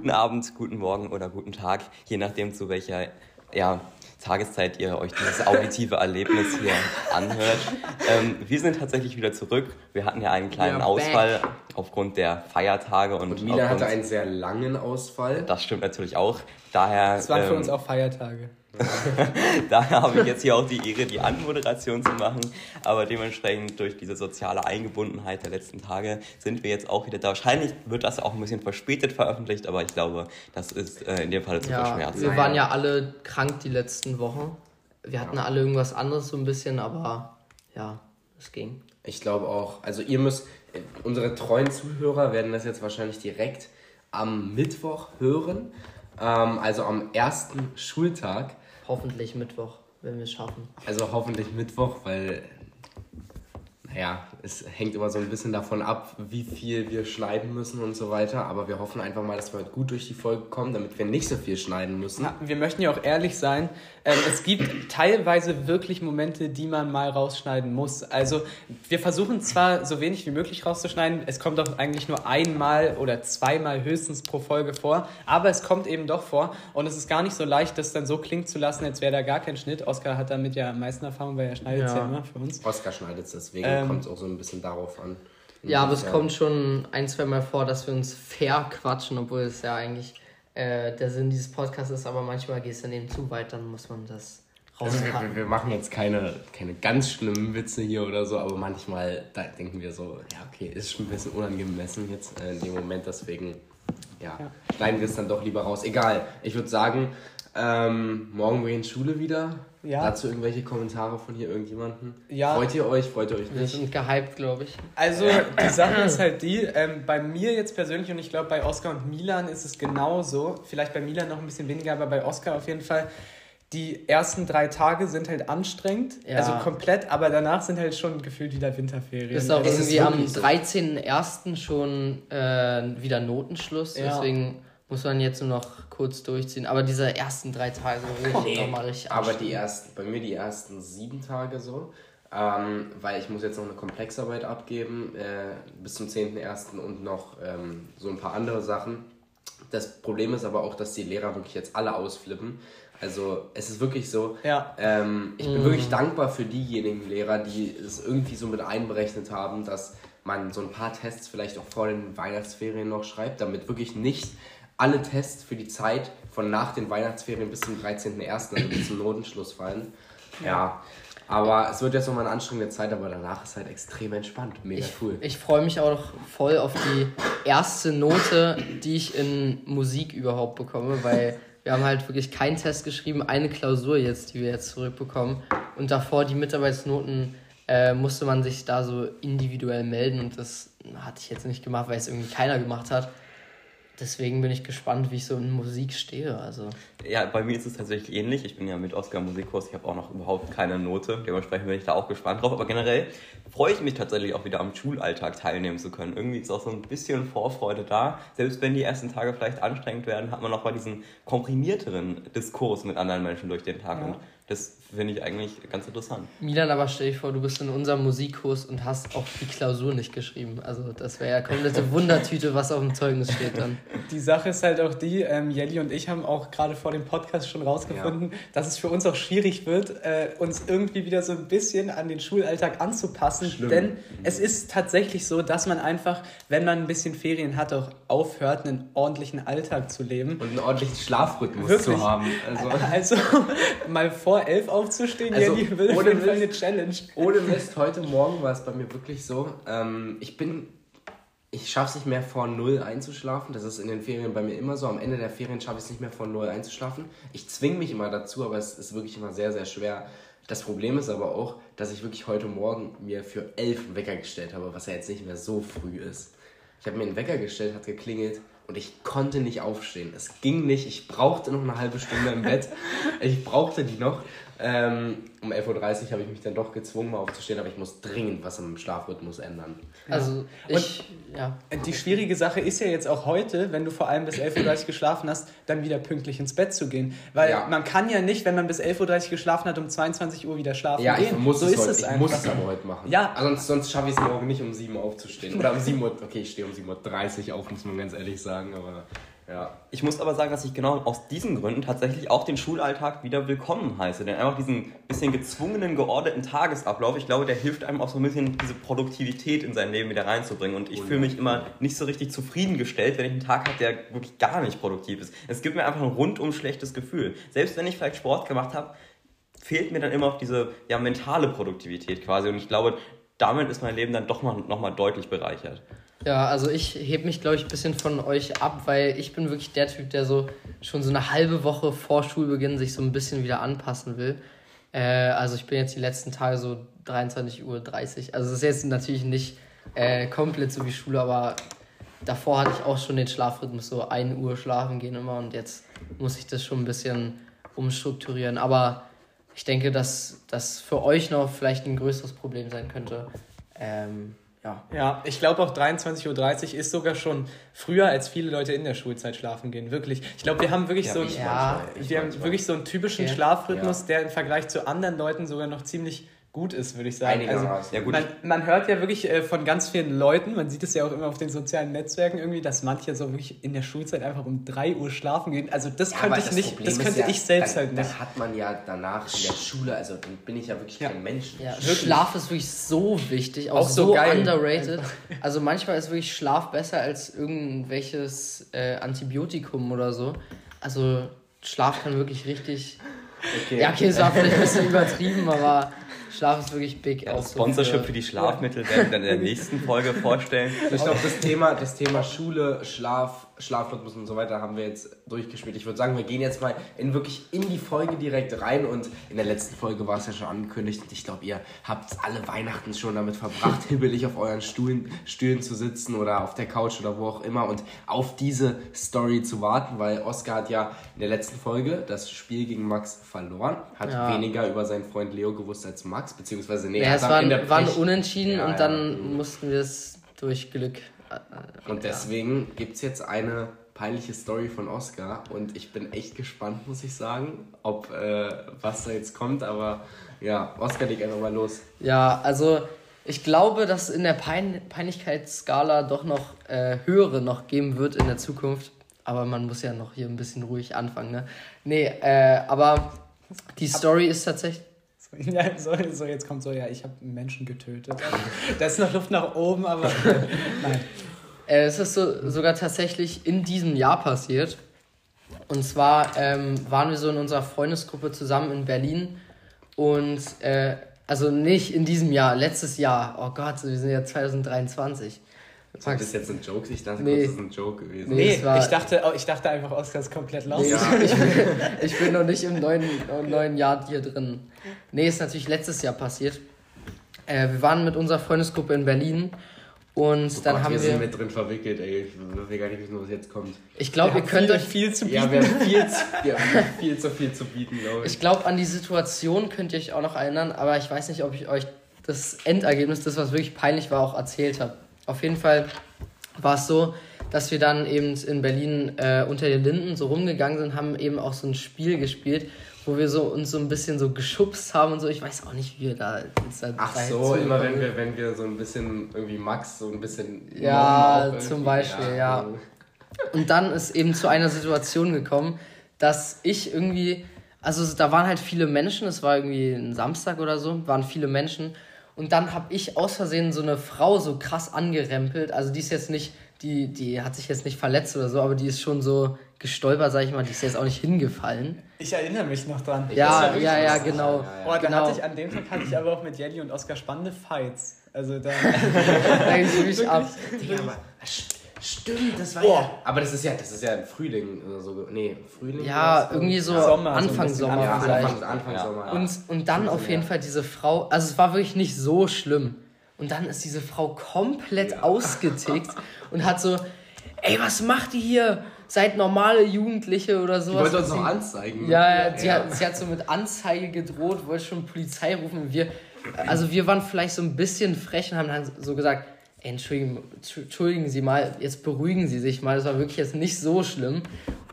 guten Abend, guten Morgen oder guten Tag, je nachdem zu welcher ja, Tageszeit ihr euch dieses auditive Erlebnis hier anhört. Ähm, wir sind tatsächlich wieder zurück. Wir hatten ja einen kleinen Ausfall aufgrund der Feiertage. Und, und Mila hatte einen sehr langen Ausfall. Das stimmt natürlich auch. Daher, es waren für ähm, uns auch Feiertage. Daher habe ich jetzt hier auch die Ehre, die Anmoderation zu machen. Aber dementsprechend durch diese soziale Eingebundenheit der letzten Tage sind wir jetzt auch wieder da. Wahrscheinlich wird das auch ein bisschen verspätet veröffentlicht, aber ich glaube, das ist äh, in dem Fall zu ja, verschmerzen. Wir waren ja alle krank die letzten Wochen. Wir hatten ja. alle irgendwas anderes so ein bisschen, aber ja, es ging. Ich glaube auch, also ihr müsst, unsere treuen Zuhörer werden das jetzt wahrscheinlich direkt am Mittwoch hören. Ähm, also am ersten Schultag. Hoffentlich Mittwoch, wenn wir es schaffen. Also hoffentlich Mittwoch, weil naja, es hängt immer so ein bisschen davon ab, wie viel wir schneiden müssen und so weiter. Aber wir hoffen einfach mal, dass wir gut durch die Folge kommen, damit wir nicht so viel schneiden müssen. Ja, wir möchten ja auch ehrlich sein. Ähm, es gibt teilweise wirklich Momente, die man mal rausschneiden muss. Also wir versuchen zwar so wenig wie möglich rauszuschneiden. Es kommt auch eigentlich nur einmal oder zweimal höchstens pro Folge vor. Aber es kommt eben doch vor. Und es ist gar nicht so leicht, das dann so klingen zu lassen, als wäre da gar kein Schnitt. Oskar hat damit ja am meisten Erfahrung, weil er schneidet es ja. ja immer für uns. Oskar schneidet es deswegen. Ähm, ähm, kommt es auch so ein bisschen darauf an. Ja, aber es kommt schon ein, zwei Mal vor, dass wir uns fair quatschen, obwohl es ja eigentlich äh, der Sinn dieses Podcasts ist, aber manchmal geht es dann eben zu weit, dann muss man das rauspacken. Also wir, wir, machen jetzt keine, keine ganz schlimmen Witze hier oder so, aber manchmal da denken wir so, ja, okay, ist schon ein bisschen unangemessen jetzt äh, in dem Moment, deswegen ja, ja. schneiden wir es dann doch lieber raus. Egal, ich würde sagen, ähm, morgen wir in Schule wieder. Ja. Dazu irgendwelche Kommentare von hier irgendjemanden? Ja. Freut ihr euch? Freut ihr euch nicht? Wir sind gehypt, glaube ich. Also, die Sache ist halt die, ähm, bei mir jetzt persönlich und ich glaube bei Oscar und Milan ist es genauso. Vielleicht bei Milan noch ein bisschen weniger, aber bei Oscar auf jeden Fall. Die ersten drei Tage sind halt anstrengend, ja. also komplett, aber danach sind halt schon gefühlt wieder Winterferien. Ist auch irgendwie am 13.01. schon äh, wieder Notenschluss, ja. deswegen muss man jetzt nur noch kurz durchziehen. Aber diese ersten drei Tage wirklich nee, nochmal richtig Aber die ersten, bei mir die ersten sieben Tage so. Ähm, weil ich muss jetzt noch eine Komplexarbeit abgeben äh, bis zum 10.01. und noch ähm, so ein paar andere Sachen. Das Problem ist aber auch, dass die Lehrer wirklich jetzt alle ausflippen. Also es ist wirklich so, ja. ähm, ich bin mm. wirklich dankbar für diejenigen Lehrer, die es irgendwie so mit einberechnet haben, dass man so ein paar Tests vielleicht auch vor den Weihnachtsferien noch schreibt, damit wirklich nicht alle Tests für die Zeit von nach den Weihnachtsferien bis zum 13.01., also bis zum Notenschluss fallen. Ja. Aber es wird jetzt nochmal eine anstrengende Zeit, aber danach ist halt extrem entspannt. Mega ich, cool. Ich freue mich auch voll auf die erste Note, die ich in Musik überhaupt bekomme, weil wir haben halt wirklich keinen Test geschrieben, eine Klausur jetzt, die wir jetzt zurückbekommen. Und davor die Mitarbeitsnoten äh, musste man sich da so individuell melden und das hatte ich jetzt nicht gemacht, weil es irgendwie keiner gemacht hat deswegen bin ich gespannt, wie ich so in Musik stehe. Also. Ja, bei mir ist es tatsächlich ähnlich. Ich bin ja mit Oscar Musikkurs, ich habe auch noch überhaupt keine Note. Dementsprechend bin ich da auch gespannt drauf. Aber generell freue ich mich tatsächlich auch wieder am Schulalltag teilnehmen zu können. Irgendwie ist auch so ein bisschen Vorfreude da. Selbst wenn die ersten Tage vielleicht anstrengend werden, hat man noch mal diesen komprimierteren Diskurs mit anderen Menschen durch den Tag. Ja. Und das finde ich eigentlich ganz interessant. Milan, aber stell dich vor, du bist in unserem Musikkurs und hast auch die Klausur nicht geschrieben. Also das wäre ja komplette Wundertüte, was auf dem Zeugnis steht dann. Die Sache ist halt auch die, ähm, Jelly und ich haben auch gerade vor dem Podcast schon rausgefunden, ja. dass es für uns auch schwierig wird, äh, uns irgendwie wieder so ein bisschen an den Schulalltag anzupassen. Schlimm. Denn es ist tatsächlich so, dass man einfach, wenn man ein bisschen Ferien hat, auch aufhört, einen ordentlichen Alltag zu leben. Und einen ordentlichen Schlafrhythmus Wirklich? zu haben. Also, also mal vor elf aufzustehen, also, Jenny will ohne Mist, eine Challenge. Ohne Mist, heute Morgen war es bei mir wirklich so. Ähm, ich bin, ich schaffe es nicht mehr vor null einzuschlafen. Das ist in den Ferien bei mir immer so. Am Ende der Ferien schaffe ich es nicht mehr vor null einzuschlafen. Ich zwinge mich immer dazu, aber es ist wirklich immer sehr, sehr schwer. Das Problem ist aber auch, dass ich wirklich heute Morgen mir für elf einen Wecker gestellt habe, was ja jetzt nicht mehr so früh ist. Ich habe mir einen Wecker gestellt, hat geklingelt und ich konnte nicht aufstehen. Es ging nicht. Ich brauchte noch eine halbe Stunde im Bett. Ich brauchte die noch. Ähm, um 11.30 Uhr habe ich mich dann doch gezwungen, mal aufzustehen, aber ich muss dringend was am Schlafrhythmus ändern. Also ich, Und ja. Die schwierige Sache ist ja jetzt auch heute, wenn du vor allem bis 11.30 Uhr geschlafen hast, dann wieder pünktlich ins Bett zu gehen. Weil ja. man kann ja nicht, wenn man bis 11.30 Uhr geschlafen hat, um 22 Uhr wieder schlafen ja, gehen. Ja, ich muss, so es, heute, es ich muss es aber heute machen. Ja. Also sonst, sonst schaffe ich es morgen nicht, um 7 Uhr aufzustehen. Oder um 7 Uhr, okay, ich stehe um 7.30 Uhr auf, muss man ganz ehrlich sagen, aber Ja. Ich muss aber sagen, dass ich genau aus diesen Gründen tatsächlich auch den Schulalltag wieder willkommen heiße. Denn einfach diesen bisschen gezwungenen, geordneten Tagesablauf, ich glaube, der hilft einem auch so ein bisschen diese Produktivität in sein Leben wieder reinzubringen. Und ich fühle mich immer nicht so richtig zufriedengestellt, wenn ich einen Tag habe, der wirklich gar nicht produktiv ist. Es gibt mir einfach ein rundum schlechtes Gefühl. Selbst wenn ich vielleicht Sport gemacht habe, fehlt mir dann immer auch diese ja, mentale Produktivität quasi. Und ich glaube, damit ist mein Leben dann doch mal, noch mal deutlich bereichert. Ja, also ich heb mich, glaube ich, ein bisschen von euch ab, weil ich bin wirklich der Typ, der so schon so eine halbe Woche vor Schulbeginn sich so ein bisschen wieder anpassen will. Äh, also ich bin jetzt die letzten Tage so 23.30 Uhr. Also es ist jetzt natürlich nicht äh, komplett so wie Schule, aber davor hatte ich auch schon den Schlafrhythmus, so 1 Uhr schlafen gehen immer und jetzt muss ich das schon ein bisschen umstrukturieren. Aber ich denke, dass das für euch noch vielleicht ein größeres Problem sein könnte. Ähm, ja. Ja, ich glaube auch 23.30 Uhr ist sogar schon früher, als viele Leute in der Schulzeit schlafen gehen. Wirklich. Ich glaube, wir haben wirklich Ja, so einen, Ja, wir haben wirklich so einen typischen Okay. Schlafrhythmus, Ja. der im Vergleich zu anderen Leuten sogar noch ziemlich gut ist, würde ich sagen. Also, Einigermaßen. Ja, gut, man, man hört ja wirklich äh, von ganz vielen Leuten, man sieht es ja auch immer auf den sozialen Netzwerken irgendwie, dass manche so wirklich in der Schulzeit einfach um 3 Uhr schlafen gehen. Also das Ja, könnte ich nicht, Problem das könnte ja, ich selbst dann, halt nicht. Dann hat man ja danach in der Schule, also dann bin ich ja wirklich Ja. kein Mensch. Schlaf ist wirklich so wichtig, auch, Auch so so, geil. underrated. Also manchmal ist wirklich Schlaf besser als irgendwelches äh, Antibiotikum oder so. Also Schlaf kann wirklich richtig. Okay. Ja, okay, es war vielleicht ein bisschen übertrieben, aber Schlaf ist wirklich big. Ja, auch das so Sponsorship für die Schlafmittel werden wir dann in der nächsten Folge vorstellen. Ich glaube, das Thema, das Thema Schule, Schlaf, Schlafrhythmus und so weiter haben wir jetzt durchgespielt. Ich würde sagen, wir gehen jetzt mal in wirklich in die Folge direkt rein und in der letzten Folge war es ja schon angekündigt und ich glaube, ihr habt alle Weihnachten schon damit verbracht, hibbelig auf euren Stühlen, Stühlen zu sitzen oder auf der Couch oder wo auch immer und auf diese Story zu warten, weil Oscar hat ja in der letzten Folge das Spiel gegen Max verloren, hat Ja. weniger über seinen Freund Leo gewusst als Max, beziehungsweise nee, Ja, es hat war, am Ende war ein Pech. Unentschieden Ja, und ja. dann mussten wir es durch Glück. Und deswegen gibt es jetzt eine peinliche Story von Oscar und ich bin echt gespannt, muss ich sagen, ob äh, was da jetzt kommt, aber ja, Oscar, leg einfach mal los. Ja, also ich glaube, dass es in der Pein Peinlichkeitsskala doch noch äh, höhere noch geben wird in der Zukunft. Aber man muss ja noch hier ein bisschen ruhig anfangen, ne? Nee, äh, aber die Story ist tatsächlich. Ja, so, so, jetzt kommt so, ja, ich habe Menschen getötet. Da ist noch Luft nach oben, aber nein. Äh, es ist so, sogar tatsächlich in diesem Jahr passiert. Und zwar ähm, waren wir so in unserer Freundesgruppe zusammen in Berlin. Und äh, also nicht in diesem Jahr, letztes Jahr. Oh Gott, wir sind ja 2023. War das jetzt ein Joke? Ich dachte, Nee. kurz, das ist ein Joke gewesen. Nee. War- ich, dachte, oh, ich dachte einfach, Oscar ist komplett lost. Nee, Ja. ich, bin, ich bin noch nicht im neuen, neuen Jahr hier drin. Nee, ist natürlich letztes Jahr passiert. Äh, wir waren mit unserer Freundesgruppe in Berlin und Oh dann Gott, haben wir wir. sind mit drin verwickelt, ey. Ich will gar nicht wissen, was jetzt kommt. ich glaube, ihr könnt viel, euch. viel zu bieten. Ja, wir haben viel zu, wir haben viel zu viel zu bieten, glaube ich. Ich glaube, an die Situation könnt ihr euch auch noch erinnern, aber ich weiß nicht, ob ich euch das Endergebnis, das was wirklich peinlich war, auch erzählt habe. Auf jeden Fall war es so, dass wir dann eben in Berlin äh, unter den Linden so rumgegangen sind, haben eben auch so ein Spiel gespielt, wo wir so uns so ein bisschen so geschubst haben und so. Ich weiß auch nicht, wie wir da jetzt da Ach so, immer wenn wir, wenn wir so ein bisschen irgendwie Max so ein bisschen. Ja, zum. Beispiel, ja. Und dann ist eben zu einer Situation gekommen, dass ich irgendwie, also da waren halt viele Menschen, es war irgendwie ein Samstag oder so, waren viele Menschen. Und dann habe ich aus Versehen so eine Frau so krass angerempelt. Also die ist jetzt nicht, die, die hat sich jetzt nicht verletzt oder so, aber die ist schon so gestolpert, sag ich mal, die ist jetzt auch nicht hingefallen. Ich erinnere mich noch dran. Ja, ja, ja, lustig. genau. Ja, ja. Boah, da Genau. hatte ich, an dem Tag hatte ich aber auch mit Jelly und Oscar spannende Fights. Also da. Da ging es wirklich ab. Ja, aber stimmt, das war Boah. ja. Aber das ist ja, das ist ja im Frühling oder so. Nee, Frühling. Ja, oder irgendwie so Sommer, so Anfang bisschen Sommer Ja, Anfang vielleicht. Anfang, Ja. Sommer. Ja. Und, und dann auf jeden Fall diese Frau, also es war wirklich nicht so schlimm. Und dann ist diese Frau komplett ausgetickt und hat so, ey, was macht ihr hier? Seid normale Jugendliche oder Die sowas. wollte uns noch Sie- anzeigen. Ja, ja, sie, Hat, sie hat so mit Anzeige gedroht, wollte schon Polizei rufen. Und wir, also wir waren vielleicht so ein bisschen frech und haben dann so gesagt, entschuldigen, entschuldigen Sie mal, jetzt beruhigen Sie sich mal, das war wirklich jetzt nicht so schlimm.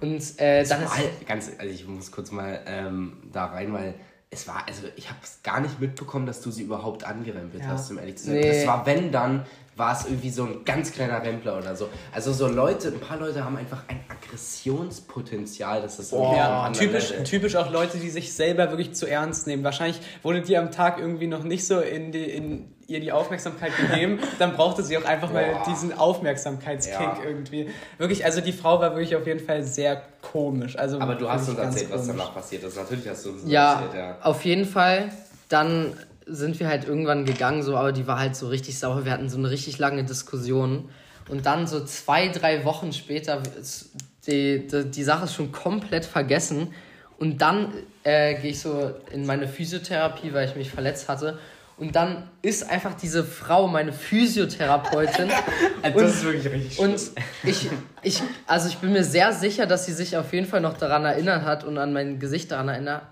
Und äh, dann ist... Ganz, also ich muss kurz mal ähm, da rein, weil es war, also ich habe es gar nicht mitbekommen, dass du sie überhaupt angerempelt Ja. hast, um ehrlich zu sein. Nee. Es war, wenn dann, war es irgendwie so ein ganz kleiner Rempler oder so. Also so Leute, ein paar Leute haben einfach ein Aggressionspotenzial, das ist einem Ja, typisch, Level. typisch auch Leute, die sich selber wirklich zu ernst nehmen. Wahrscheinlich wurde dir am Tag irgendwie noch nicht so in, die, in ihr die Aufmerksamkeit gegeben. Dann brauchte sie auch einfach mal Boah. diesen Aufmerksamkeitskick Ja. irgendwie. Wirklich, also die Frau war wirklich auf jeden Fall sehr komisch. Also Aber du hast uns erzählt, was komisch. danach passiert ist. Natürlich hast du uns Ja, erzählt, ja. auf jeden Fall. Dann sind wir halt irgendwann gegangen, so, aber die war halt so richtig sauer. Wir hatten so eine richtig lange Diskussion. Und dann so zwei, drei Wochen später, ist die, die, die Sache ist schon komplett vergessen. Und dann äh, gehe ich so in meine Physiotherapie, weil ich mich verletzt hatte. Und dann ist einfach diese Frau meine Physiotherapeutin. Also Das ist wirklich richtig schlimm. Und ich, ich, also ich bin mir sehr sicher, dass sie sich auf jeden Fall noch daran erinnert hat und an mein Gesicht daran erinnert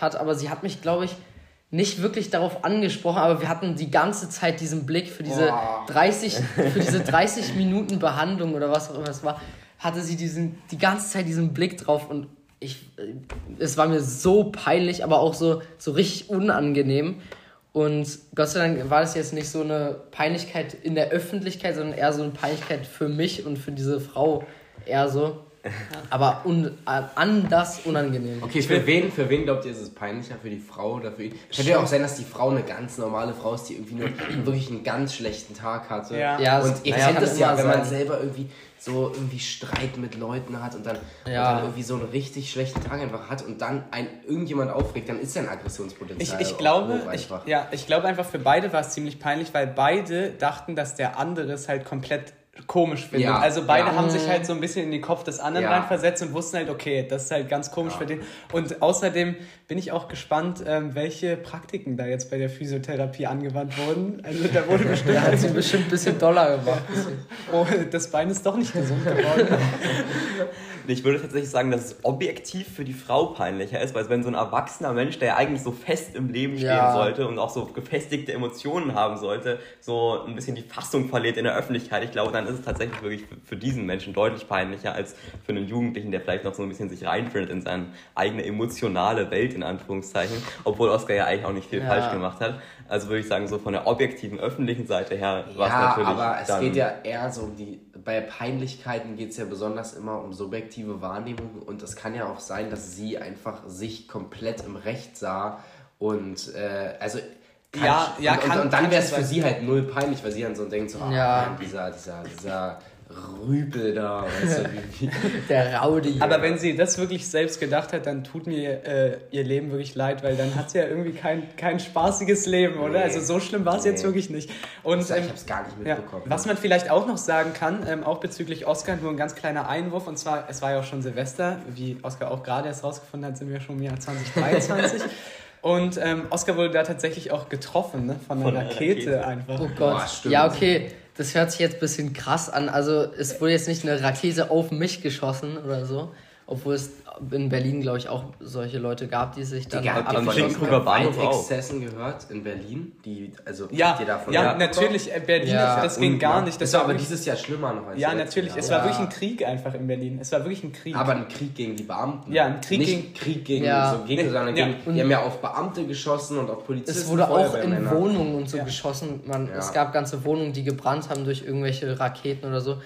hat. Aber sie hat mich, glaube ich, nicht wirklich darauf angesprochen, aber wir hatten die ganze Zeit diesen Blick für diese Boah. 30, für diese 30 Minuten Behandlung oder was auch immer es war, hatte sie diesen, die ganze Zeit diesen Blick drauf und ich, äh, es war mir so peinlich, aber auch so, so richtig unangenehm. Und Gott sei Dank war das jetzt nicht so eine Peinlichkeit in der Öffentlichkeit, sondern eher so eine Peinlichkeit für mich und für diese Frau eher so. Aber un, äh, anders unangenehm. Okay, für wen, für wen glaubt ihr, ist es peinlicher? Für die Frau oder für ihn? Könnte ja auch sein, dass die Frau eine ganz normale Frau ist, die irgendwie nur wirklich einen ganz schlechten Tag hatte. Ja. Ja, und ihr naja, kennt das ja, wenn man selber irgendwie so irgendwie Streit mit Leuten hat und dann, Ja. und dann irgendwie so einen richtig schlechten Tag einfach hat und dann ein irgendjemand aufregt, dann ist ja ein Aggressionspotenzial. Ich, ich auch glaube, hoch ich, einfach. ja, ich glaube einfach für beide war es ziemlich peinlich, weil beide dachten, dass der andere es halt komplett komisch findet. Ja, also beide ja. haben sich halt so ein bisschen in den Kopf des anderen Ja. reinversetzt und wussten halt, okay, das ist halt ganz komisch für den. Und außerdem bin ich auch gespannt, ähm, welche Praktiken da jetzt bei der Physiotherapie angewandt wurden. Also da wurde bestimmt, Hat sie bestimmt ein bisschen Dollar gemacht. oh, das Bein ist doch nicht gesund geworden. Ich würde tatsächlich sagen, dass es objektiv für die Frau peinlicher ist, weil wenn so ein erwachsener Mensch, der ja eigentlich so fest im Leben stehen Ja. sollte und auch so gefestigte Emotionen haben sollte, so ein bisschen die Fassung verliert in der Öffentlichkeit, ich glaube, dann ist es tatsächlich wirklich für, für diesen Menschen deutlich peinlicher als für einen Jugendlichen, der vielleicht noch so ein bisschen sich reinfindet in seine eigene emotionale Welt, in Anführungszeichen, obwohl Oscar ja eigentlich auch nicht viel Ja. falsch gemacht hat. Also würde ich sagen, so von der objektiven öffentlichen Seite her war es Ja, natürlich aber es geht ja eher so um die, bei Peinlichkeiten geht es ja besonders immer um subjektive Wahrnehmung und es kann ja auch sein, dass sie einfach sich komplett im Recht sah und äh, also Ja, ich, ja, und, kann- und, und dann wäre es für sein. sie halt null peinlich, weil sie dann so denkt, so, ah, Ja. Dieser, dieser, dieser Rüpel da, weißt du, wie, Der Raudi. Aber wenn sie das wirklich selbst gedacht hat, dann tut mir äh, ihr Leben wirklich leid, weil dann hat sie ja irgendwie kein, kein spaßiges Leben, oder? Nee. Also so schlimm war es jetzt Nee. wirklich nicht. Und ich ähm, habe es gar nicht ja, mitbekommen. was man vielleicht auch noch sagen kann, ähm, auch bezüglich Oscar, nur ein ganz kleiner Einwurf, und zwar, es war ja auch schon Silvester, wie Oscar auch gerade erst rausgefunden hat, sind wir schon im Jahr 2023. Und ähm, Oscar wurde da tatsächlich auch getroffen, ne? von einer Von Rakete, Rakete. einfach. Oh Gott. Boah, stimmt. ja, okay. Das hört sich jetzt ein bisschen krass an. Also, es wurde jetzt nicht eine Rakete auf mich geschossen oder so. Obwohl es in Berlin, glaube ich, auch solche Leute gab, die sich dann Digga, habt ihr am von Schinken- diesen Schinkenbrücker Bahnhof auch. Gewaltexzessen gehört in Berlin? Die, also, Ja, ihr davon ja, mitbekommen? natürlich, äh, Berlin, Ja, das ging gar nicht. Das war war aber wirklich- dieses Jahr schlimmer noch als Ja, natürlich. Jahr. Es Ja. war wirklich ein Krieg einfach in Berlin. Es war wirklich ein Krieg. Aber ein Krieg gegen die Beamten. Ja, ein Krieg Nicht gegen- Krieg gegen Ja. so Gegner, sondern Ja. gegen, die haben ja auf Beamte geschossen und auf Polizisten. Es wurde auch in. Wohnungen und so Ja. geschossen. Man, Ja. Es gab ganze Wohnungen, die gebrannt haben durch irgendwelche Raketen oder so.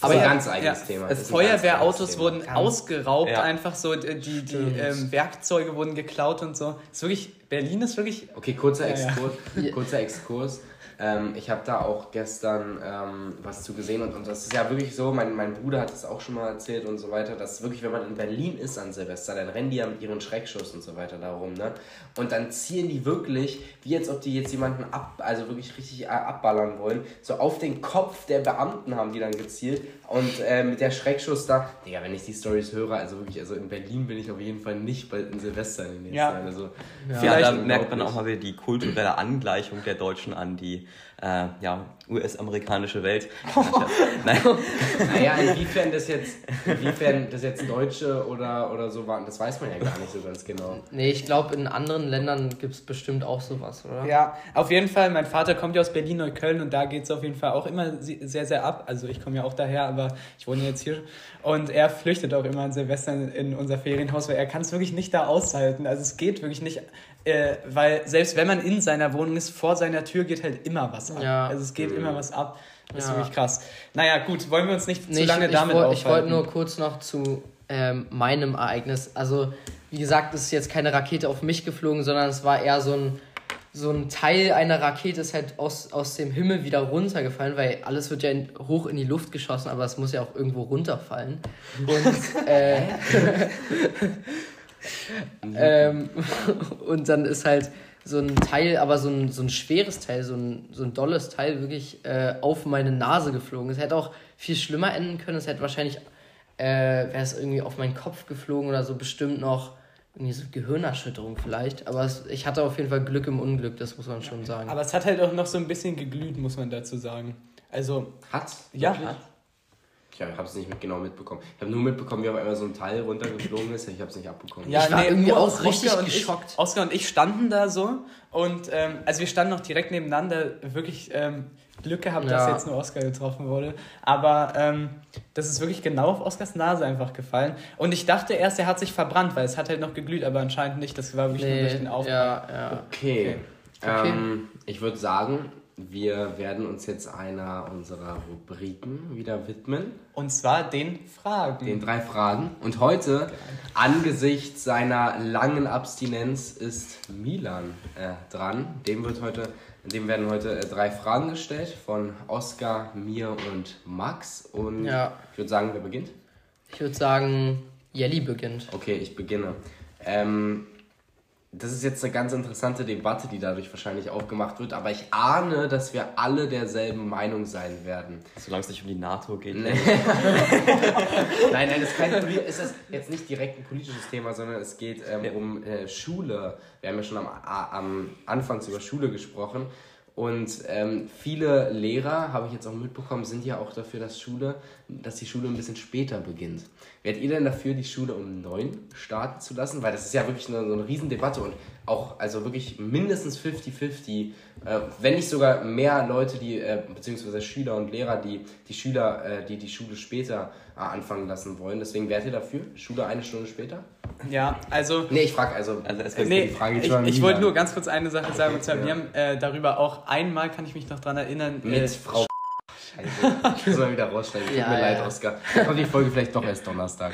Aber ein ganz eigenes ja, Thema. Feuerwehrautos wurden Ganz- ausgeraubt, Ja. einfach so, die, die, die ähm, Werkzeuge wurden geklaut und so. Es ist wirklich, Berlin ist wirklich. Okay, kurzer Ja, ja. Exkurs. Kurzer Exkurs. Ähm, ich habe da auch gestern ähm, was zu gesehen und, und das ist ja wirklich so, mein, mein Bruder hat es auch schon mal erzählt und so weiter, dass wirklich, wenn man in Berlin ist an Silvester, dann rennen die ja mit ihren Schreckschuss und so weiter darum, ne? Und dann zielen die wirklich, wie als ob die jetzt jemanden ab, also wirklich richtig äh, abballern wollen, so auf den Kopf der Beamten haben die dann gezielt und äh, mit der Schreckschuss da, Digga, wenn ich die Stories höre, also wirklich, also in Berlin bin ich auf jeden Fall nicht bei in Silvester in den nächsten Ja. Jahren, also Ja, Vielleicht da merkt man auch mal wieder die kulturelle Angleichung der Deutschen an, die äh, ja, US-amerikanische Welt. Nein. Naja, inwiefern das jetzt, inwiefern das jetzt Deutsche oder, oder so waren, das weiß man ja gar nicht so ganz genau. Nee, ich glaube, in anderen Ländern gibt es bestimmt auch sowas, oder? Ja, auf jeden Fall. Mein Vater kommt ja aus Berlin-Neukölln und da geht es auf jeden Fall auch immer sehr, sehr ab. Also ich komme ja auch daher, aber ich wohne jetzt hier. Und er flüchtet auch immer an Silvester in unser Ferienhaus, weil er kann es wirklich nicht da aushalten. Also es geht wirklich nicht, äh, weil selbst wenn man in seiner Wohnung ist, vor seiner Tür geht halt immer was ab. Ja. Also es geht mhm. immer was ab. Das ja. ist wirklich krass. Naja, gut, wollen wir uns nicht nee, zu lange ich, damit ich aufhalten. Ich wollte nur kurz noch zu ähm, meinem Ereignis. Also, wie gesagt, es ist jetzt keine Rakete auf mich geflogen, sondern es war eher so ein, so ein Teil einer Rakete ist halt aus, aus dem Himmel wieder runtergefallen, weil alles wird ja in, hoch in die Luft geschossen, aber es muss ja auch irgendwo runterfallen. Und, äh, ähm, und dann ist halt so ein Teil, aber so ein, so ein schweres Teil, so ein, so ein dolles Teil wirklich äh, auf meine Nase geflogen. Es hätte auch viel schlimmer enden können. Es hätte wahrscheinlich, äh, wäre es irgendwie auf meinen Kopf geflogen oder so bestimmt noch irgendwie so Gehirnerschütterung vielleicht. Aber es, ich hatte auf jeden Fall Glück im Unglück, das muss man schon sagen. Aber es hat halt auch noch so ein bisschen geglüht, muss man dazu sagen. Also. Hat? Ja, hat. Ich habe es nicht mit genau mitbekommen. Ich habe nur mitbekommen, wie auf einmal so ein Teil runtergeflogen ist. Ich habe es nicht abbekommen. Ja, ich war nee, irgendwie auch richtig Oscar geschockt. Ich, Oscar und ich standen da so und ähm, also wir standen noch direkt nebeneinander. Wirklich ähm, Glück gehabt, ja. dass jetzt nur Oscar getroffen wurde. Aber ähm, das ist wirklich genau auf Oscars Nase einfach gefallen. Und ich dachte erst, er hat sich verbrannt, weil es hat halt noch geglüht, aber anscheinend nicht. Das war wirklich nee, nur durch den Aufprall. Ja, ja. Okay. okay. okay. Ähm, ich würde sagen, wir werden uns jetzt einer unserer Rubriken wieder widmen. Und zwar den Fragen. Den drei Fragen. Und heute, angesichts seiner langen Abstinenz, ist Milan äh, dran. Dem, wird heute, dem werden heute äh, drei Fragen gestellt von Oskar, mir und Max. Und ja. ich würde sagen, wer beginnt? Ich würde sagen, Jelly beginnt. Okay, ich beginne. Ähm, das ist jetzt eine ganz interessante Debatte, die dadurch wahrscheinlich aufgemacht wird, aber ich ahne, dass wir alle derselben Meinung sein werden. Solange es nicht um die NATO geht. Nee. nein, nein, es ist, ist jetzt nicht direkt ein politisches Thema, sondern es geht ähm, um äh, Schule. Wir haben ja schon am, am Anfangs über Schule gesprochen. Und ähm, viele Lehrer, habe ich jetzt auch mitbekommen, sind ja auch dafür, dass, Schule, dass die Schule ein bisschen später beginnt. Wärt ihr denn dafür, die Schule um neun starten zu lassen? Weil das ist ja wirklich eine, so eine Riesendebatte und auch also wirklich mindestens 50-50, äh, wenn nicht sogar mehr Leute, die, äh, beziehungsweise Schüler und Lehrer, die die Schüler, äh, die die Schule später äh, anfangen lassen wollen. Deswegen wärt ihr dafür? Schule eine Stunde später? Ja, also. Nee, ich frage also. also es nee, die Frage ich, ich wollte nur ganz kurz eine Sache sagen. Und zwar, ja. wir haben äh, darüber auch einmal, kann ich mich noch dran erinnern. Mit äh, Frau. Scheiße. Ich muss mal wieder rausschneiden. Tut ja, mir ja. leid, Oskar. Dann kommt die Folge vielleicht doch erst Donnerstag.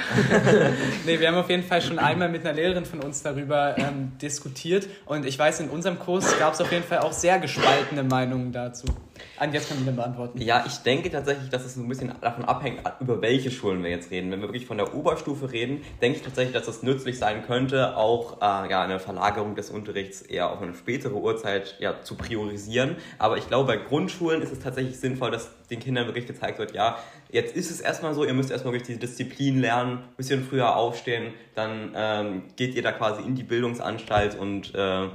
nee, wir haben auf jeden Fall schon einmal mit einer Lehrerin von uns darüber ähm, diskutiert. Und ich weiß, in unserem Kurs gab es auf jeden Fall auch sehr gespaltene Meinungen dazu. An jetzt kann ich dann beantworten. Ja, ich denke tatsächlich, dass es ein bisschen davon abhängt, über welche Schulen wir jetzt reden. Wenn wir wirklich von der Oberstufe reden, denke ich tatsächlich, dass es nützlich sein könnte, auch äh, ja, eine Verlagerung des Unterrichts eher auf eine spätere Uhrzeit ja, zu priorisieren. Aber ich glaube, bei Grundschulen ist es tatsächlich sinnvoll, dass den Kindern wirklich gezeigt wird, ja, jetzt ist es erstmal so, ihr müsst erstmal wirklich diese Disziplin lernen, ein bisschen früher aufstehen, dann ähm, geht ihr da quasi in die Bildungsanstalt und äh, äh,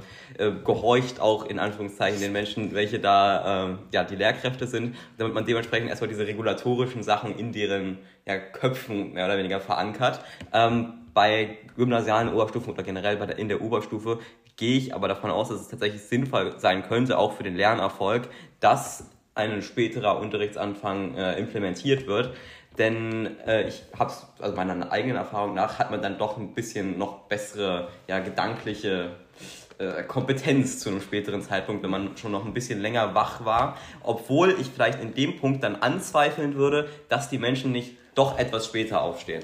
gehorcht auch in Anführungszeichen den Menschen, welche da äh, ja, die Lehrkräfte sind, damit man dementsprechend erstmal diese regulatorischen Sachen in deren ja, Köpfen mehr oder weniger verankert. Ähm, bei gymnasialen Oberstufen oder generell bei der, in der Oberstufe gehe ich aber davon aus, dass es tatsächlich sinnvoll sein könnte, auch für den Lernerfolg, dass ein späterer Unterrichtsanfang äh, implementiert wird. Denn äh, ich habe es, also meiner eigenen Erfahrung nach, hat man dann doch ein bisschen noch bessere, ja, gedankliche äh, Kompetenz zu einem späteren Zeitpunkt, wenn man schon noch ein bisschen länger wach war. Obwohl ich vielleicht in dem Punkt dann anzweifeln würde, dass die Menschen nicht doch etwas später aufstehen.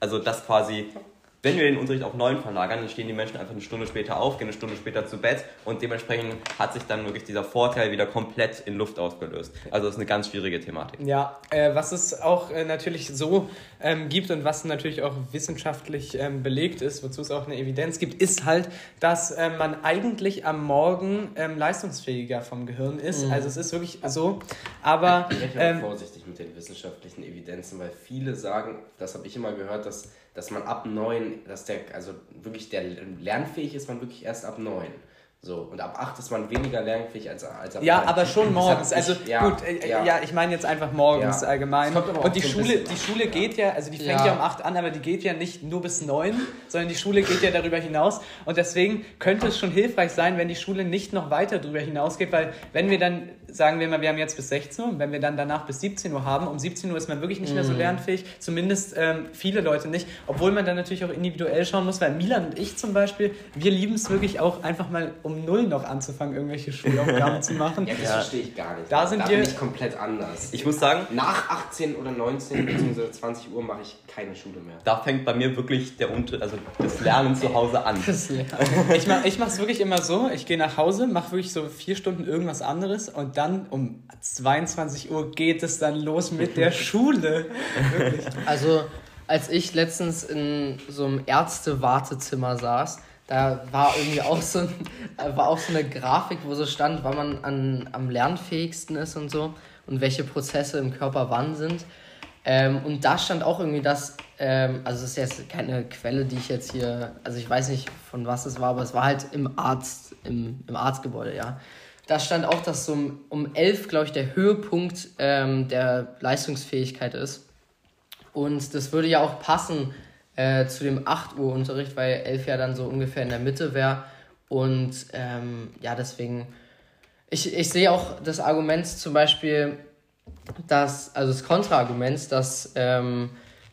Also dass quasi wenn wir den Unterricht auf neun verlagern, dann stehen die Menschen einfach eine Stunde später auf, gehen eine Stunde später zu Bett und dementsprechend hat sich dann wirklich dieser Vorteil wieder komplett in Luft ausgelöst. Also das ist eine ganz schwierige Thematik. Ja, äh, was es auch äh, natürlich so ähm, gibt und was natürlich auch wissenschaftlich ähm, belegt ist, wozu es auch eine Evidenz gibt, ist halt, dass äh, man eigentlich am Morgen ähm, leistungsfähiger vom Gehirn ist. Mhm. Also es ist wirklich so. Aber ich bin ähm, vorsichtig mit den wissenschaftlichen Evidenzen, weil viele sagen, das habe ich immer gehört, dass dass man ab neun, dass der, also wirklich der lernfähig ist man wirklich erst ab neun. So, und ab 8 ist man weniger lernfähig als, als ab Ja, 9. aber schon morgens. Also ich- ja, gut, äh, ja. ja. ich meine jetzt einfach morgens Ja. allgemein. Und die Schule, die. Schule geht ja, also die fängt Ja. ja. um 8 an, aber die geht ja nicht nur bis 9, sondern die Schule geht ja darüber hinaus. Und deswegen könnte es schon hilfreich sein, wenn die Schule nicht noch weiter darüber hinausgeht, weil wenn wir dann, sagen wir mal, wir haben jetzt bis 16 Uhr, und wenn wir dann danach bis 17 Uhr haben, um 17 Uhr ist man wirklich nicht mehr so lernfähig, zumindest ähm, viele Leute nicht, obwohl man dann natürlich auch individuell schauen muss, weil Milan und ich zum Beispiel, wir lieben es wirklich auch einfach mal um 0 noch anzufangen, irgendwelche Schulaufgaben zu machen. Ja, das Ja. verstehe ich gar nicht. Da sind da wir- bin ich komplett anders. Ich muss sagen, Nach 18 oder 19 bzw. 20 Uhr mache ich keine Schule mehr. da fängt bei mir wirklich der Unter also das Lernen zu Hause an. Das, ja. Ich mache ich es wirklich immer so, ich gehe nach Hause, mache wirklich so vier Stunden irgendwas anderes und dann um 22 Uhr geht es dann los mit der Schule. Wirklich. Also, als ich letztens in so einem Ärzte-Wartezimmer saß, da war irgendwie auch so, ein, war auch so eine Grafik, wo so stand, wann man an, am lernfähigsten ist und so und welche Prozesse im Körper wann sind. Ähm, und da stand auch irgendwie das, ähm, also es ist jetzt keine Quelle, die ich jetzt hier, also ich weiß nicht von was es war, aber es war halt im Arzt, im, im Arztgebäude, ja. Da stand auch, dass so um, um 11, glaube ich, der Höhepunkt ähm, der Leistungsfähigkeit ist. Und das würde ja auch passen äh, zu dem 8 Uhr Unterricht, weil 11 ja dann so ungefähr in der Mitte wäre. Und ähm, ja, deswegen, ich, ich sehe auch das Argument zum Beispiel, dass, also das Kontraargument, dass ähm,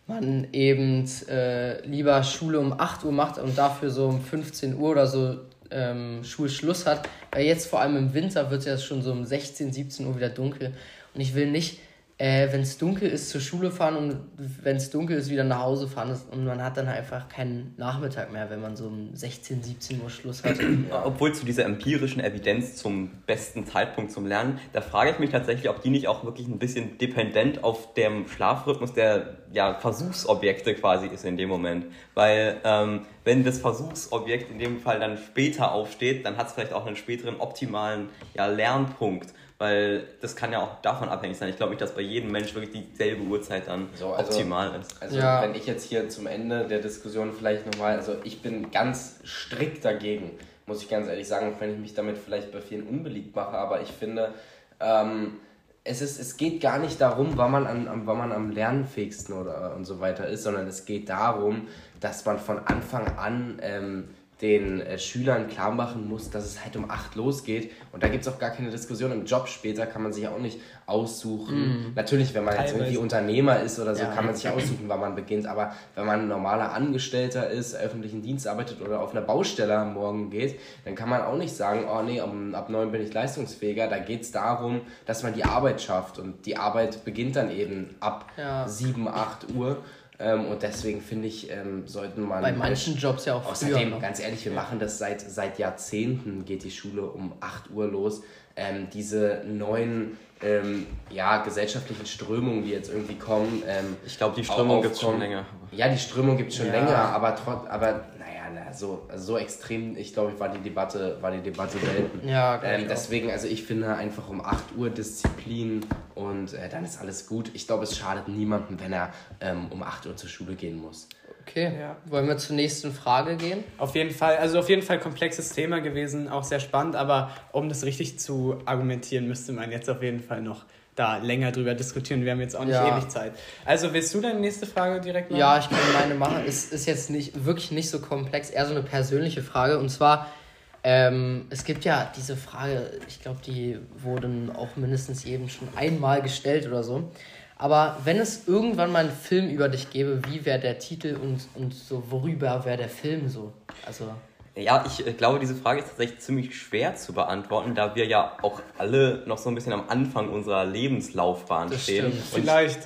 man eben äh, lieber Schule um 8 Uhr macht und dafür so um 15 Uhr oder so ähm, Schulschluss hat. Weil jetzt vor allem im Winter wird ja schon so um 16, 17 Uhr wieder dunkel. Und ich will nicht, äh, wenn es dunkel ist, zur Schule fahren und wenn es dunkel ist, wieder nach Hause fahren. Und man hat dann einfach keinen Nachmittag mehr, wenn man so um 16, 17 Uhr Schluss hat. Obwohl zu dieser empirischen Evidenz zum besten Zeitpunkt zum Lernen, da frage ich mich tatsächlich, ob die nicht auch wirklich ein bisschen dependent auf dem Schlafrhythmus der ja, Versuchsobjekte quasi ist in dem Moment. Weil ähm, wenn das Versuchsobjekt in dem Fall dann später aufsteht, dann hat es vielleicht auch einen späteren optimalen ja, Lernpunkt. Weil das kann ja auch davon abhängig sein. Ich glaube nicht, dass bei jedem Mensch wirklich dieselbe Uhrzeit dann So, also- optimal ist. Also Ja. wenn ich jetzt hier zum Ende der Diskussion vielleicht nochmal, also ich bin ganz strikt dagegen, muss ich ganz ehrlich sagen, auch wenn ich mich damit vielleicht bei vielen unbeliebt mache, aber ich finde, ähm, es, ist, es geht gar nicht darum, wann man, an, am- wann man am lernfähigsten oder und so weiter ist, sondern es geht darum, dass man von Anfang an ähm, den äh, Schülern klar machen muss, dass es halt um 8 losgeht. Und da gibt es auch gar keine Diskussion. Im Job später kann man sich auch nicht aussuchen. Natürlich, wenn man jetzt Teilweise. irgendwie Unternehmer ist oder so, Ja. kann man sich aussuchen, wann man beginnt. Aber wenn man ein normaler Angestellter ist, öffentlichen Dienst arbeitet oder auf einer Baustelle am Morgen geht, dann kann man auch nicht sagen, oh nee, um, ab neun bin ich leistungsfähiger. Da geht es darum, dass man die Arbeit schafft. Und die Arbeit beginnt dann eben ab Ja. 7, 8 Uhr. Ähm, und deswegen finde ich, ähm, sollten man. Bei manchen Jobs ja auch früher. Außerdem, noch. ganz ehrlich, wir machen das seit, seit Jahrzehnten, geht die Schule um 8 Uhr los. Ähm, diese neuen ähm, ja, gesellschaftlichen Strömungen, die jetzt irgendwie kommen. Ähm, Ich glaube, die Strömung gibt es schon länger. Ja, die Strömung gibt es schon Ja. länger, aber trotz, aber naja, na, so, also so extrem, ich glaube, war die Debatte, war die Debatte selten. Ja, ähm, auch. deswegen, also ich finde einfach um 8 Uhr Disziplin und äh, dann ist alles gut. Ich glaube, es schadet niemandem, wenn er ähm, um 8 Uhr zur Schule gehen muss. Okay, Ja. wollen wir zur nächsten Frage gehen? Auf jeden Fall, also auf jeden Fall komplexes Thema gewesen, auch sehr spannend, aber um das richtig zu argumentieren, müsste man jetzt auf jeden Fall noch da länger drüber diskutieren. Wir haben jetzt auch nicht Ja. ewig Zeit. Also willst du deine nächste Frage direkt machen? Ja, ich kann meine machen. Es ist jetzt nicht wirklich nicht so komplex, eher so eine persönliche Frage. Und zwar, ähm, es gibt ja diese Frage, ich glaube, die wurden auch mindestens jedem schon einmal gestellt oder so. Aber wenn es irgendwann mal einen Film über dich gäbe, wie wäre der Titel und, und so worüber wäre der Film so? Also, Ja, ich äh, glaube, diese Frage ist tatsächlich ziemlich schwer zu beantworten, da wir ja auch alle noch so ein bisschen am Anfang unserer Lebenslaufbahn Das stehen. stimmt. Und Vielleicht.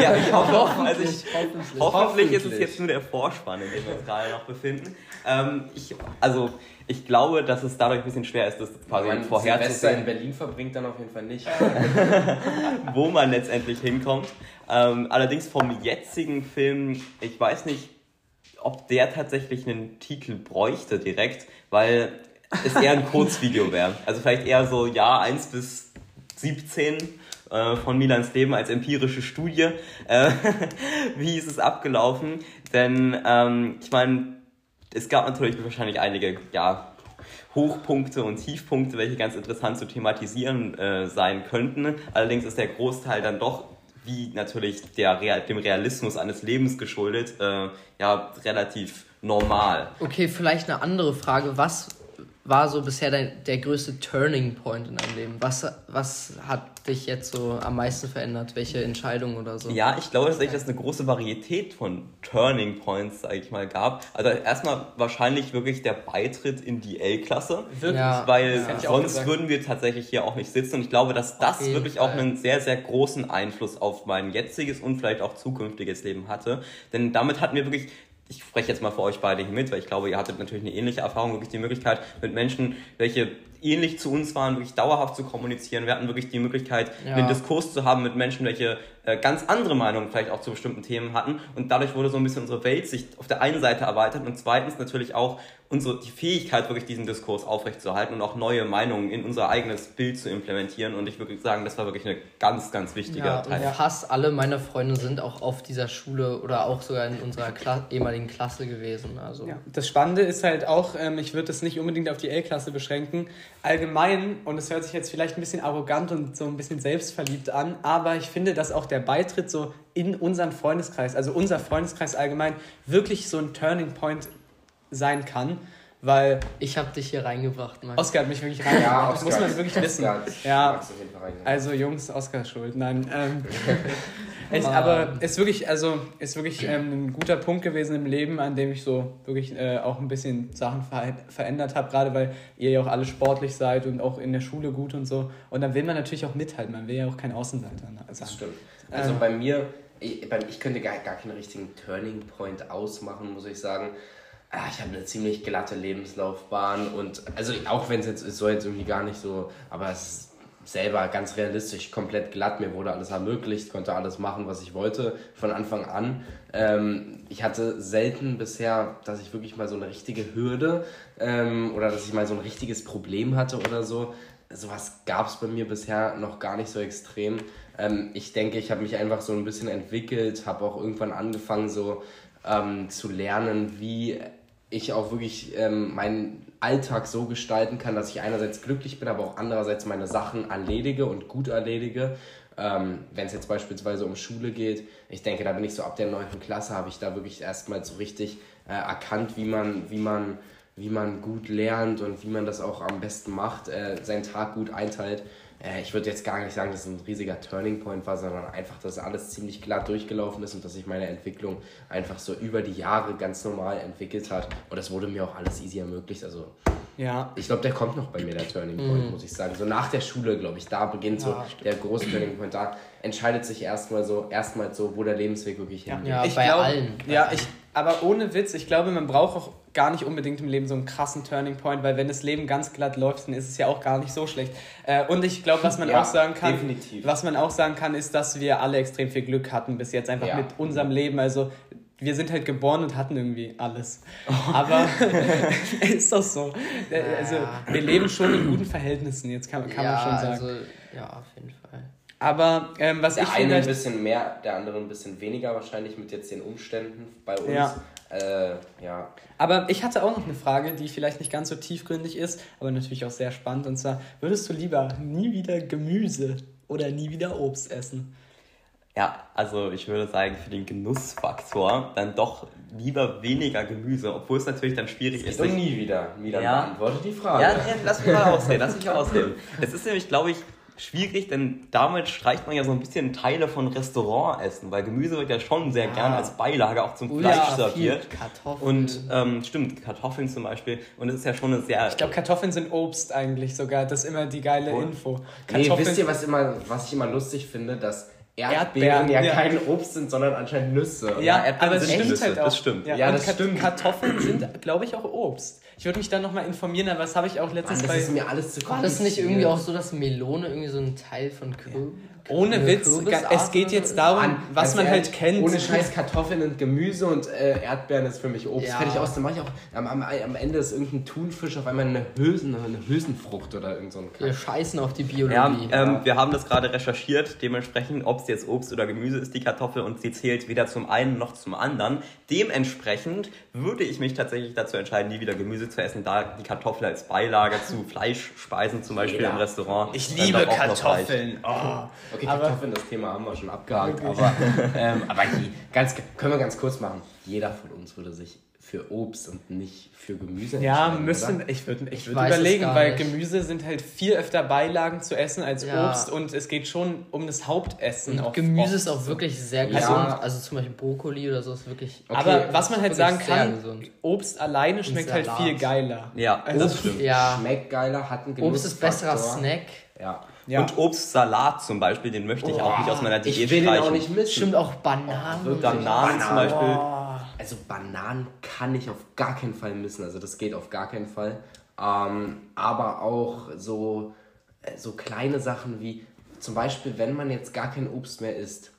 Ja, ich hoffe, also ich, hoffentlich. hoffentlich ist es jetzt nur der Vorspann, in dem wir uns gerade noch befinden. Ähm, ich, also, ich glaube, dass es dadurch ein bisschen schwer ist, das quasi Wenn man Silvester in vorherzusehen, Berlin verbringt, dann auf jeden Fall nicht. wo man letztendlich hinkommt. Ähm, allerdings vom jetzigen Film, ich weiß nicht, ob der tatsächlich einen Titel bräuchte direkt, weil es eher ein Kurzvideo wäre. Also vielleicht eher so Jahr 1 bis 17 äh, von Milans Leben als empirische Studie. Äh, wie ist es abgelaufen? Denn ähm, ich meine, es gab natürlich wahrscheinlich einige ja, Hochpunkte und Tiefpunkte, welche ganz interessant zu thematisieren äh, sein könnten. Allerdings ist der Großteil dann doch wie natürlich der Real, dem Realismus eines Lebens geschuldet, äh, ja, relativ normal. Okay, vielleicht eine andere Frage. Was war so bisher dein, der größte Turning Point in deinem Leben? Was, was hat dich jetzt so am meisten verändert? Welche Entscheidung oder so? Ja, ich glaube tatsächlich, dass es eine große Varietät von Turning Points, sage ich mal, gab. Also erstmal wahrscheinlich wirklich der Beitritt in die L-Klasse. Wirklich? Ja. Weil auch sonst würden wir tatsächlich hier auch nicht sitzen. Und ich glaube, dass das jeden wirklich auch einen sehr, sehr großen Einfluss auf mein jetziges und vielleicht auch zukünftiges Leben hatte. Denn damit hatten wir wirklich ich spreche jetzt mal für euch beide hier mit, weil ich glaube, ihr hattet natürlich eine ähnliche Erfahrung, wirklich die Möglichkeit, mit Menschen, welche ähnlich zu uns waren, wirklich dauerhaft zu kommunizieren. Wir hatten wirklich die Möglichkeit, Ja. einen Diskurs zu haben mit Menschen, welche ganz andere Meinungen vielleicht auch zu bestimmten Themen hatten. Und dadurch wurde so ein bisschen unsere Weltsicht auf der einen Seite erweitert und zweitens natürlich auch unsere, die Fähigkeit, wirklich diesen Diskurs aufrechtzuerhalten und auch neue Meinungen in unser eigenes Bild zu implementieren. Und ich würde sagen, das war wirklich ein ganz, ganz wichtiger Ja, und Teil. fast alle meiner Freunde sind auch auf dieser Schule oder auch sogar in unserer Kla ehemaligen Klasse gewesen. Also Ja, das Spannende ist halt auch, ähm, ich würde das nicht unbedingt auf die L-Klasse beschränken. Allgemein, und es hört sich jetzt vielleicht ein bisschen arrogant und so ein bisschen selbstverliebt an, aber ich finde, dass auch der Beitritt so in unseren Freundeskreis, also unser Freundeskreis allgemein, wirklich so ein Turning Point sein kann, weil ich habe dich hier reingebracht, Max. Oscar hat mich wirklich reingebracht. das muss man wirklich wissen. Ja, reingehen. also Jungs, Oscar ist schuld. Nein. Ähm, es, aber es ist wirklich, also ist wirklich ähm, ein guter Punkt gewesen im Leben, an dem ich so wirklich äh, auch ein bisschen Sachen ver verändert habe, gerade weil ihr ja auch alle sportlich seid und auch in der Schule gut und so. Und dann will man natürlich auch mithalten, man will ja auch kein Außenseiter sein. Das stimmt. Also Ähm. bei mir, ich, bei, ich könnte gar, gar keinen richtigen Turning Point ausmachen, muss ich sagen. Ah, Ich habe eine ziemlich glatte Lebenslaufbahn und also auch wenn es jetzt, es soll jetzt irgendwie gar nicht so, aber es ist selber ganz realistisch, komplett glatt. Mir wurde alles ermöglicht, konnte alles machen, was ich wollte von Anfang an. Ähm, ich hatte selten bisher, dass ich wirklich mal so eine richtige Hürde ähm, oder dass ich mal so ein richtiges Problem hatte oder so. Sowas gab es bei mir bisher noch gar nicht so extrem. Ähm, ich denke, ich habe mich einfach so ein bisschen entwickelt, habe auch irgendwann angefangen, so ähm, zu lernen, wie ich auch wirklich ähm, meinen Alltag so gestalten kann, dass ich einerseits glücklich bin, aber auch andererseits meine Sachen erledige und gut erledige. Ähm, Wenn es jetzt beispielsweise um Schule geht, ich denke, da bin ich so ab der 9. Klasse, habe ich da wirklich erstmal so richtig äh, erkannt, wie man, wie man wie man gut lernt und wie man das auch am besten macht, äh, seinen Tag gut einteilt. Äh, ich würde jetzt gar nicht sagen, dass es ein riesiger Turning Point war, sondern einfach, dass alles ziemlich glatt durchgelaufen ist und dass sich meine Entwicklung einfach so über die Jahre ganz normal entwickelt hat. Und das wurde mir auch alles easy ermöglicht. Also Ja, ich glaube, der kommt noch bei mir, der Turning Point, muss ich sagen. So nach der Schule, glaube ich, da beginnt so Ja, der große Turning Point. Da entscheidet sich erstmal so, erstmal so, wo der Lebensweg wirklich hingeht. Ja, ich bei glaub- allen. Ja, ich, aber ohne Witz, ich glaube, man braucht auch gar nicht unbedingt im Leben so einen krassen Turning Point, weil wenn das Leben ganz glatt läuft, dann ist es ja auch gar nicht so schlecht. Äh, und ich glaube, was man Ja, auch sagen kann, definitiv. was man auch sagen kann, ist, dass wir alle extrem viel Glück hatten bis jetzt einfach Ja. mit unserem Leben. Also wir sind halt geboren und hatten irgendwie alles. Aber ist doch so. Äh, Also wir leben schon in guten Verhältnissen, jetzt kann, kann ja, man schon sagen. Also, ja, auf jeden Fall. Aber ähm, was Der ich eine ein bisschen mehr, der andere ein bisschen weniger wahrscheinlich mit jetzt den Umständen bei uns. Ja. Äh, ja. Aber ich hatte auch noch eine Frage, die vielleicht nicht ganz so tiefgründig ist, aber natürlich auch sehr spannend. Und zwar, würdest du lieber nie wieder Gemüse oder nie wieder Obst essen? Ja, also ich würde sagen, für den Genussfaktor dann doch lieber weniger Gemüse, obwohl es natürlich dann schwierig ist. Und nie wieder. Wieder Ja. beantwortet die Frage. Ja, ja, lass mich mal ausreden, lass mich mal ausreden. Es ist nämlich, glaube ich, schwierig, denn damit streicht man ja so ein bisschen Teile von Restaurantessen, weil Gemüse wird ja schon sehr gern als Beilage auch zum Oh Fleisch ja, serviert. viel Kartoffeln. Und ähm, stimmt, Kartoffeln zum Beispiel. Und es ist ja schon eine sehr. Ich glaube, Kartoffeln sind Obst eigentlich sogar. Das ist immer die geile Wohl. Info. Nee, Kartoffeln, wisst ihr, was, immer, was ich immer lustig finde? Dass Erdbeeren, Erdbeeren, ja, ja. kein Obst sind, sondern anscheinend Nüsse. Ja, Erdbeeren aber stimmt Nüsse, halt auch. das stimmt. Ja, Ja, und das Kat- stimmt. Kartoffeln sind, glaube ich, auch Obst. Ich würde mich da nochmal informieren, aber das habe ich auch Mann, letztens das bei... ist mir alles zu War das nicht irgendwie auch so, dass Melone irgendwie so ein Teil von Kürbis? Ohne Witz, es geht jetzt darum, Mann, was man ehrlich, halt kennt. Ohne Scheiß Kartoffeln und Gemüse und äh, Erdbeeren ist für mich Obst. Ja. Fertig aus, dann mache ich auch. Am, am, am Ende ist irgendein Thunfisch auf einmal eine, Hülsen, eine Hülsenfrucht oder irgend so ein Wir Kack. scheißen auf die Ja, Biologie. ähm, wir haben das gerade recherchiert, dementsprechend, ob es jetzt Obst oder Gemüse ist, die Kartoffel, und sie zählt weder zum einen noch zum anderen. Dementsprechend würde ich mich tatsächlich dazu entscheiden, nie wieder Gemüse Gemüse zu essen, da die Kartoffel als Beilage zu Fleischspeisen zum Beispiel Jeder. im Restaurant. Ich liebe. Kartoffeln. Oh. Okay, Aber- Kartoffeln, das Thema haben wir schon abgehakt, aber, ähm, aber die, ganz, können wir ganz kurz machen. Jeder von uns würde sich für Obst und nicht für Gemüse Ja, müssen, oder? ich würde ich würd es überlegen, weil nicht. Gemüse sind halt viel öfter Beilagen zu essen als Ja. Obst und es geht schon um das Hauptessen. Und auch Gemüse ist auch wirklich sehr Ja. gesund. Also zum Beispiel Brokkoli oder so ist wirklich. Okay, Aber was man halt sagen kann, gesund. Obst alleine schmeckt halt viel geiler. Ja, Also- das stimmt. Ja, Schmeckt geiler, hat einen Obst ist besserer. Snack. Ja. Ja. Und Obstsalat zum Beispiel, den möchte ich auch nicht aus meiner Diät Ich will den streichen. auch nicht missen. Stimmt auch Bananen. Wirklich. Bananen zum Beispiel. Also Bananen kann ich auf gar keinen Fall missen. Also das geht auf gar keinen Fall. Ähm, aber auch so, äh, so kleine Sachen wie zum Beispiel, wenn man jetzt gar kein Obst mehr isst,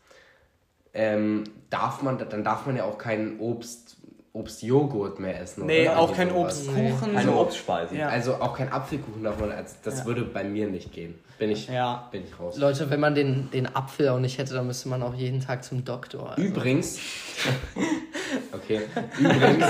ähm, darf man, dann darf man ja auch keinen Obst, Obstjoghurt mehr essen. Nee, oder? auch Irgendwie kein sowas. Obstkuchen. Keine so. Obstspeisen. Ja. Also auch kein Apfelkuchen darf man, also das Ja. würde bei mir nicht gehen. Bin ich, Ja. bin ich raus. Leute, wenn man den, den Apfel auch nicht hätte, dann müsste man auch jeden Tag zum Doktor. Also. Übrigens, okay, übrigens,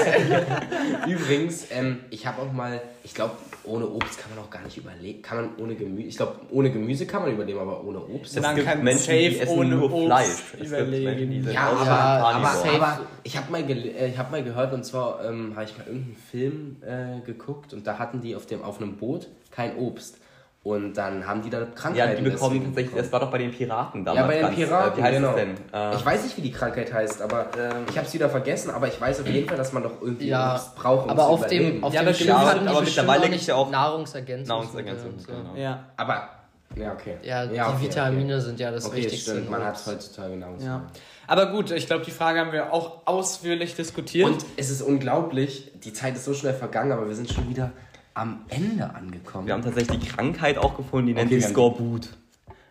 übrigens, ähm, ich habe auch mal, ich glaube, ohne Obst kann man auch gar nicht überleben. Kann man ohne Gemüse, ich glaube, ohne Gemüse kann man überleben, aber ohne Obst. Man gibt kann Menschen, die essen ohne nur Obst Fleisch. Es gibt. Menschen, die Ja, aber, aber, aber ich habe mal, gele- äh, ich hab mal gehört, und zwar ähm, habe ich mal irgendeinen Film äh, geguckt und da hatten die auf, dem, auf einem Boot kein Obst. Und dann haben die da Krankheiten Ja, die bekommen tatsächlich, bekommen. das war doch bei den Piraten damals. Ja, bei den ganz, Piraten, äh, Wie heißt genau. es denn? Äh, Ich weiß nicht, wie die Krankheit heißt, aber Ähm. ich habe es wieder vergessen. Aber ich weiß auf jeden Fall, dass man doch irgendwie Ja, Obst braucht, um aber zu auf überleben. dem, auf Ja, dem Schiff hatten aber die mittlerweile gibt's nicht ja auch Nahrungsergänzungsmittel Nahrungsergänzung, und so. genau. Ja. Aber, ja, okay. Ja, die okay, Vitamine okay. sind ja das Okay, Wichtigste. stimmt, man hat Obst. heutzutage Ja. Aber gut, ich glaube, die Frage haben wir auch ausführlich diskutiert. Und es ist unglaublich, die Zeit ist so schnell vergangen, aber wir sind schon wieder am Ende angekommen. Wir haben tatsächlich die Krankheit auch gefunden, die nennt Okay, sich Skorbut.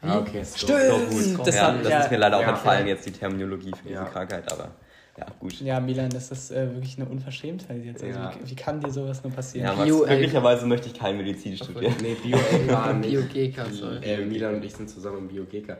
ah, okay, Stimmt. Skorbut. Das ja, das ja. ist mir leider auch Ja. entfallen, jetzt die Terminologie für diese Ja. Krankheit, aber ja, gut. ja, Milan, das ist äh, wirklich eine Unverschämtheit jetzt. Also, Ja. wie, wie kann dir sowas nur passieren? Ja, Max, Bio- glücklicherweise möchte ich kein Medizin studieren. Nee, Bio-LK nicht. Biogeka, sorry. Äh, Milan und ich sind zusammen im Biogeka.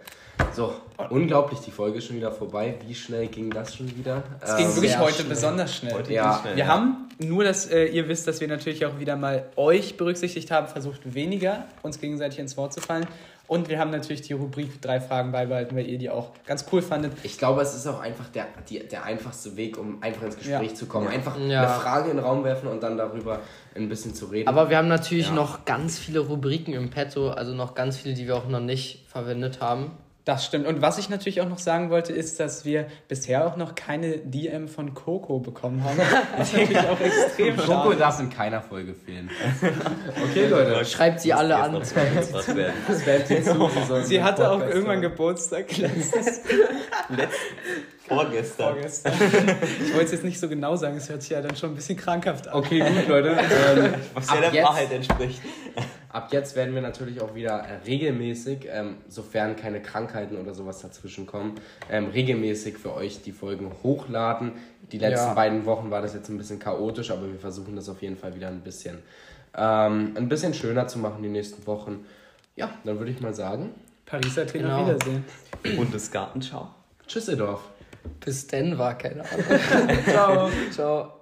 So, unglaublich, die Folge ist schon wieder vorbei. Wie schnell ging das schon wieder? Es ging Ähm, wirklich sehr heute schnell. besonders schnell. Heute Ja. schnell, Wir ja. haben, nur dass äh, ihr wisst, dass wir natürlich auch wieder mal euch berücksichtigt haben, versucht weniger uns gegenseitig ins Wort zu fallen. Und wir haben natürlich die Rubrik drei Fragen beibehalten, weil ihr die auch ganz cool fandet. Ich glaube, es ist auch einfach der, die, der einfachste Weg, um einfach ins Gespräch Ja. zu kommen. Einfach Ja. eine Frage in den Raum werfen und dann darüber ein bisschen zu reden. Aber wir haben natürlich Ja. noch ganz viele Rubriken im Petto, also noch ganz viele, die wir auch noch nicht verwendet haben. Das stimmt. Und was ich natürlich auch noch sagen wollte, ist, dass wir bisher auch noch keine DM von Coco bekommen haben. Das ist natürlich auch extrem Coco schade. darf in keiner Folge fehlen. okay, Leute. Schreibt sie alle an. Was werden. Das wäre jetzt zu. Sie, hatte auch irgendwann. Geburtstag letztes Vorgestern. vorgestern. Ich wollte es jetzt nicht so genau sagen, es hört sich ja dann schon ein bisschen krankhaft an. Okay, gut, Leute. Ähm, Was ja der Wahrheit entspricht. Ab jetzt werden wir natürlich auch wieder äh, regelmäßig, ähm, sofern keine Krankheiten oder sowas dazwischen kommen, ähm, regelmäßig für euch die Folgen hochladen. Die letzten Ja. beiden Wochen war das jetzt ein bisschen chaotisch, aber wir versuchen das auf jeden Fall wieder ein bisschen, ähm, ein bisschen schöner zu machen die nächsten Wochen. Ja, dann würde ich mal sagen, Pariser Trainer Genau. Wiedersehen. Bundesgartenschau. Tschüsseldorf. Bis denn war keine Ahnung. Ciao. Ciao.